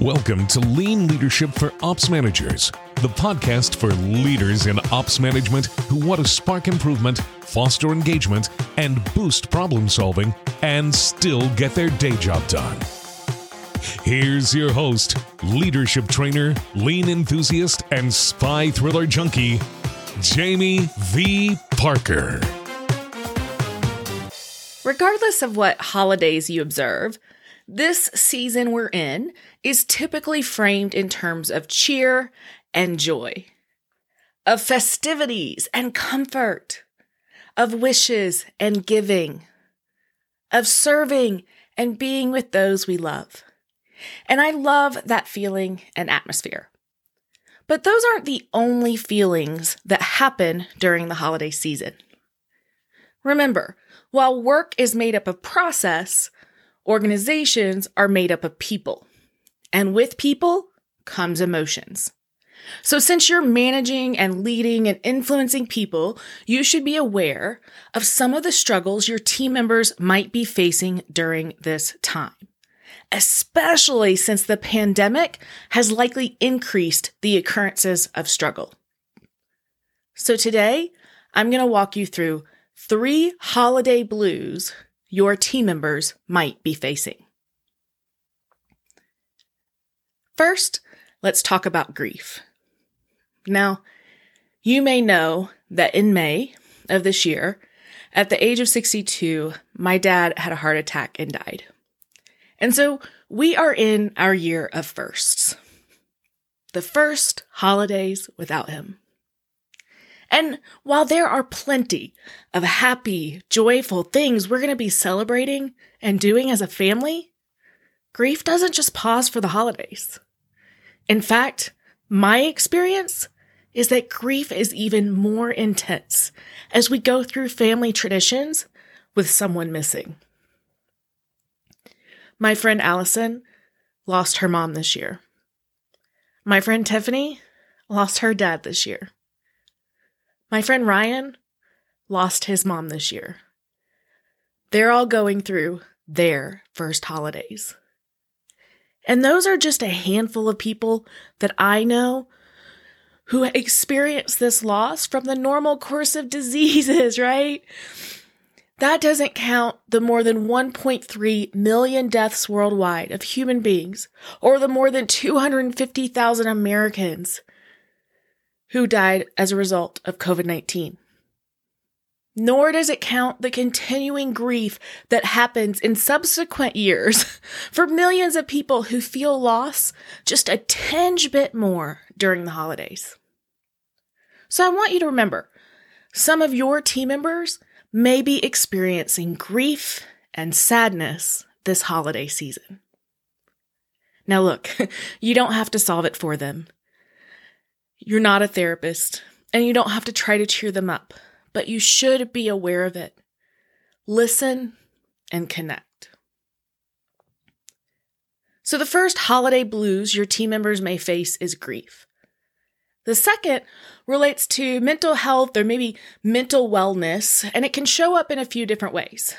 Welcome to Lean Leadership for Ops Managers, the podcast for leaders in ops management who want to spark improvement, foster engagement, and boost problem solving and still get their day job done. Here's your host, leadership trainer, lean enthusiast, and spy thriller junkie, Jamie V. Parker. Regardless of what holidays you observe, this season we're in is typically framed in terms of cheer and joy, of festivities and comfort, of wishes and giving, of serving and being with those we love. And I love that feeling and atmosphere. But those aren't the only feelings that happen during the holiday season. Remember, while work is made up of process, Organizations are made up of people, and with people comes emotions. So, since you're managing and leading and influencing people, you should be aware of some of the struggles your team members might be facing during this time, especially since the pandemic has likely increased the occurrences of struggle. So, today I'm going to walk you through three holiday blues your team members might be facing. First, let's talk about grief. Now, you may know that in May of this year, at the age of 62, my dad had a heart attack and died. And so we are in our year of firsts. The first holidays without him. And while there are plenty of happy, joyful things we're going to be celebrating and doing as a family, grief doesn't just pause for the holidays. In fact, my experience is that grief is even more intense as we go through family traditions with someone missing. My friend Allison lost her mom this year. My friend Tiffany lost her dad this year. My friend Ryan lost his mom this year. They're all going through their first holidays. And those are just a handful of people that I know who experience this loss from the normal course of diseases, right? That doesn't count the more than 1.3 million deaths worldwide of human beings, or the more than 250,000 Americans who died as a result of COVID 19. Nor does it count the continuing grief that happens in subsequent years for millions of people who feel loss just a tinge bit more during the holidays. So I want you to remember some of your team members may be experiencing grief and sadness this holiday season. Now, look, you don't have to solve it for them. You're not a therapist, and you don't have to try to cheer them up, but you should be aware of it. Listen and connect. So, the first holiday blues your team members may face is grief. The second relates to mental health or maybe mental wellness, and it can show up in a few different ways.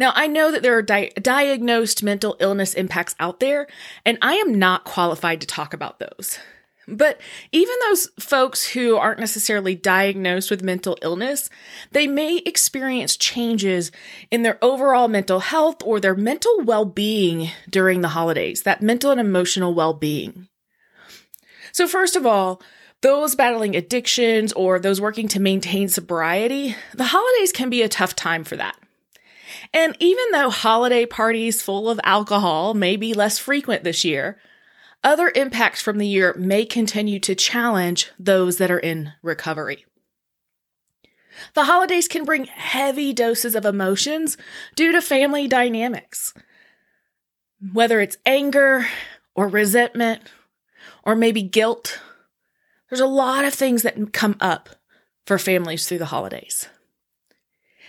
Now, I know that there are di- diagnosed mental illness impacts out there, and I am not qualified to talk about those. But even those folks who aren't necessarily diagnosed with mental illness, they may experience changes in their overall mental health or their mental well being during the holidays, that mental and emotional well being. So, first of all, those battling addictions or those working to maintain sobriety, the holidays can be a tough time for that. And even though holiday parties full of alcohol may be less frequent this year, other impacts from the year may continue to challenge those that are in recovery. The holidays can bring heavy doses of emotions due to family dynamics. Whether it's anger or resentment or maybe guilt, there's a lot of things that come up for families through the holidays.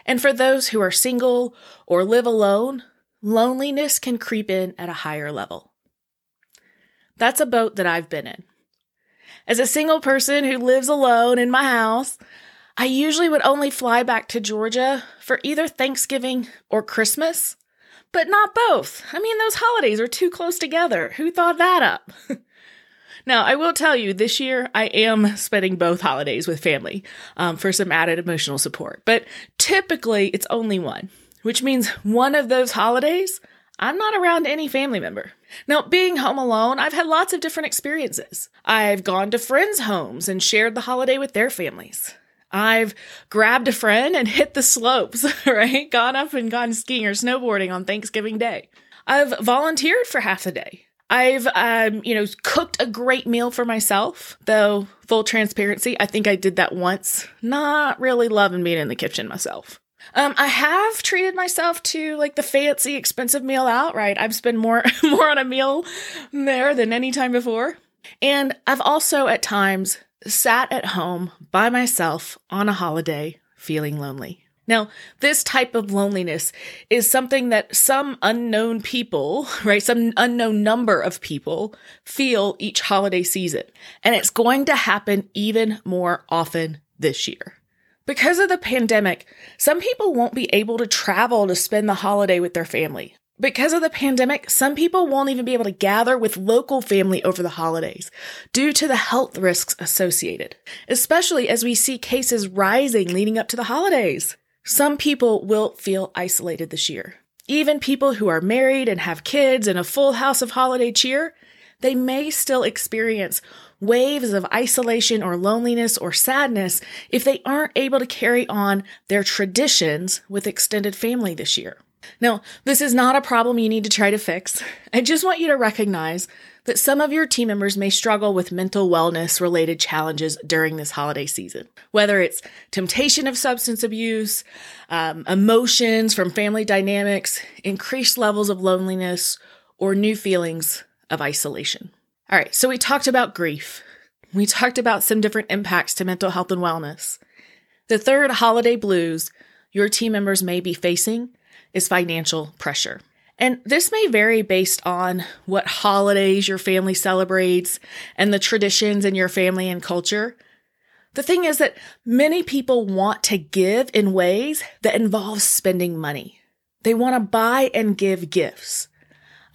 And for those who are single or live alone, loneliness can creep in at a higher level. That's a boat that I've been in. As a single person who lives alone in my house, I usually would only fly back to Georgia for either Thanksgiving or Christmas but not both. I mean, those holidays are too close together. Who thought that up? now, I will tell you, this year I am spending both holidays with family um, for some added emotional support, but typically it's only one, which means one of those holidays I'm not around any family member. Now, being home alone, I've had lots of different experiences. I've gone to friends' homes and shared the holiday with their families. I've grabbed a friend and hit the slopes, right? Gone up and gone skiing or snowboarding on Thanksgiving Day. I've volunteered for half a day. I've, um, you know, cooked a great meal for myself, though full transparency, I think I did that once. Not really loving being in the kitchen myself. Um, I have treated myself to like the fancy, expensive meal outright. I've spent more, more on a meal there than any time before. And I've also at times sat at home by myself on a holiday feeling lonely. Now, this type of loneliness is something that some unknown people, right, some unknown number of people feel each holiday season. And it's going to happen even more often this year. Because of the pandemic, some people won't be able to travel to spend the holiday with their family. Because of the pandemic, some people won't even be able to gather with local family over the holidays due to the health risks associated, especially as we see cases rising leading up to the holidays. Some people will feel isolated this year. Even people who are married and have kids and a full house of holiday cheer, they may still experience waves of isolation or loneliness or sadness if they aren't able to carry on their traditions with extended family this year. Now, this is not a problem you need to try to fix. I just want you to recognize that some of your team members may struggle with mental wellness related challenges during this holiday season. Whether it's temptation of substance abuse, um, emotions from family dynamics, increased levels of loneliness, or new feelings of isolation. All right, so we talked about grief. We talked about some different impacts to mental health and wellness. The third holiday blues your team members may be facing is financial pressure. And this may vary based on what holidays your family celebrates and the traditions in your family and culture. The thing is that many people want to give in ways that involve spending money. They want to buy and give gifts.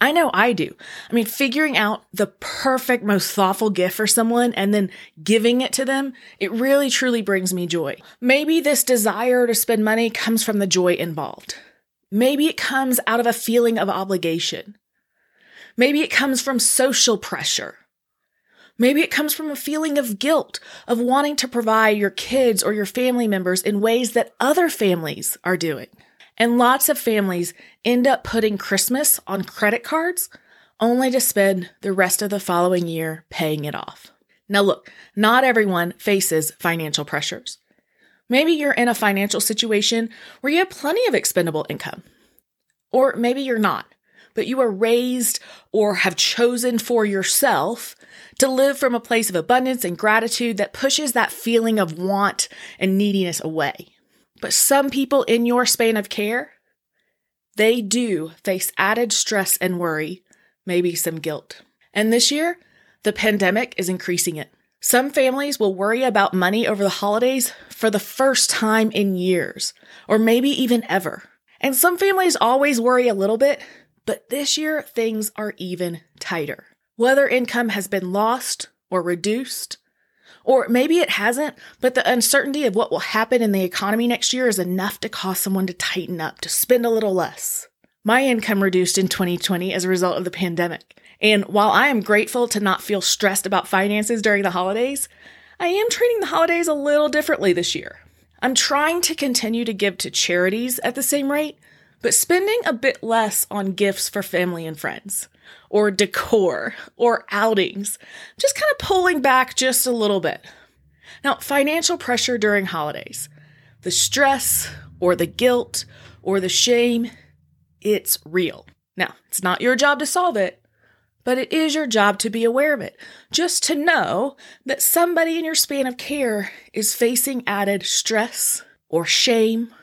I know I do. I mean, figuring out the perfect, most thoughtful gift for someone and then giving it to them, it really truly brings me joy. Maybe this desire to spend money comes from the joy involved. Maybe it comes out of a feeling of obligation. Maybe it comes from social pressure. Maybe it comes from a feeling of guilt of wanting to provide your kids or your family members in ways that other families are doing. And lots of families end up putting Christmas on credit cards only to spend the rest of the following year paying it off. Now, look, not everyone faces financial pressures. Maybe you're in a financial situation where you have plenty of expendable income. Or maybe you're not, but you are raised or have chosen for yourself to live from a place of abundance and gratitude that pushes that feeling of want and neediness away. But some people in your span of care, they do face added stress and worry, maybe some guilt. And this year, the pandemic is increasing it. Some families will worry about money over the holidays for the first time in years, or maybe even ever. And some families always worry a little bit, but this year things are even tighter. Whether income has been lost or reduced, or maybe it hasn't, but the uncertainty of what will happen in the economy next year is enough to cause someone to tighten up, to spend a little less. My income reduced in 2020 as a result of the pandemic. And while I am grateful to not feel stressed about finances during the holidays, I am treating the holidays a little differently this year. I'm trying to continue to give to charities at the same rate, but spending a bit less on gifts for family and friends, or decor, or outings, just kind of pulling back just a little bit. Now, financial pressure during holidays, the stress, or the guilt, or the shame, it's real. Now, it's not your job to solve it, but it is your job to be aware of it. Just to know that somebody in your span of care is facing added stress or shame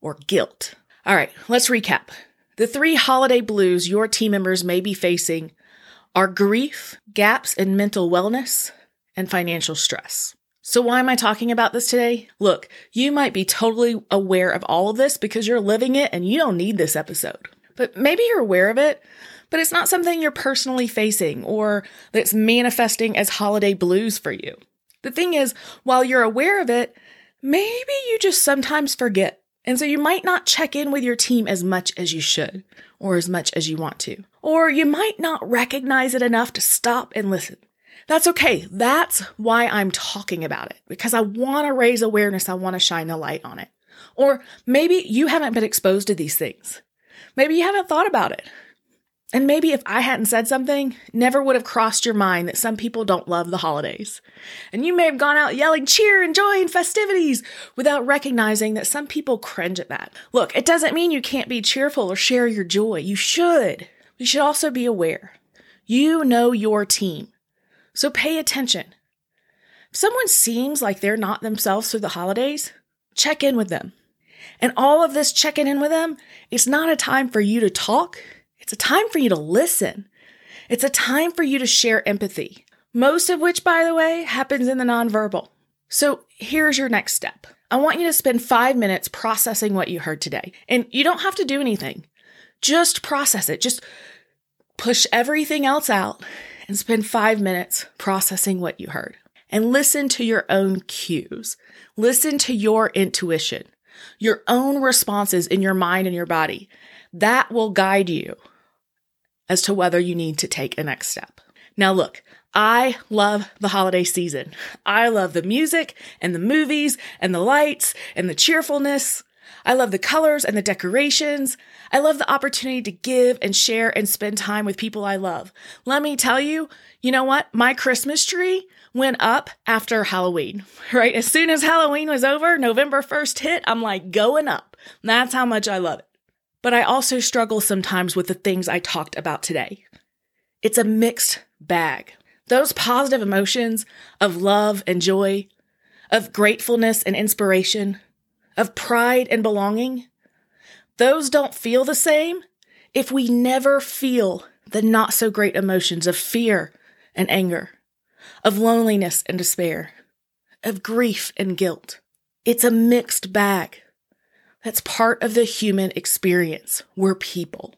or guilt. All right, let's recap. The three holiday blues your team members may be facing are grief, gaps in mental wellness, and financial stress. So, why am I talking about this today? Look, you might be totally aware of all of this because you're living it and you don't need this episode. But maybe you're aware of it, but it's not something you're personally facing or that's manifesting as holiday blues for you. The thing is, while you're aware of it, maybe you just sometimes forget. And so you might not check in with your team as much as you should or as much as you want to. Or you might not recognize it enough to stop and listen. That's okay. That's why I'm talking about it because I want to raise awareness. I want to shine a light on it. Or maybe you haven't been exposed to these things. Maybe you haven't thought about it. And maybe if I hadn't said something, never would have crossed your mind that some people don't love the holidays. And you may have gone out yelling cheer and joy and festivities without recognizing that some people cringe at that. Look, it doesn't mean you can't be cheerful or share your joy. You should. You should also be aware. You know your team. So pay attention. If someone seems like they're not themselves through the holidays, check in with them. And all of this checking in with them, it's not a time for you to talk. It's a time for you to listen. It's a time for you to share empathy, most of which, by the way, happens in the nonverbal. So here's your next step. I want you to spend five minutes processing what you heard today. And you don't have to do anything. Just process it. Just push everything else out and spend five minutes processing what you heard. And listen to your own cues. Listen to your intuition, your own responses in your mind and your body. That will guide you as to whether you need to take a next step. Now, look, I love the holiday season. I love the music and the movies and the lights and the cheerfulness. I love the colors and the decorations. I love the opportunity to give and share and spend time with people I love. Let me tell you, you know what? My Christmas tree went up after Halloween, right? As soon as Halloween was over, November 1st hit, I'm like going up. That's how much I love it. But I also struggle sometimes with the things I talked about today. It's a mixed bag. Those positive emotions of love and joy, of gratefulness and inspiration, of pride and belonging, those don't feel the same if we never feel the not so great emotions of fear and anger, of loneliness and despair, of grief and guilt. It's a mixed bag. That's part of the human experience. We're people.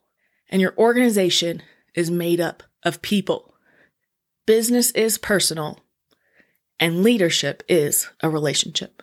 And your organization is made up of people. Business is personal, and leadership is a relationship.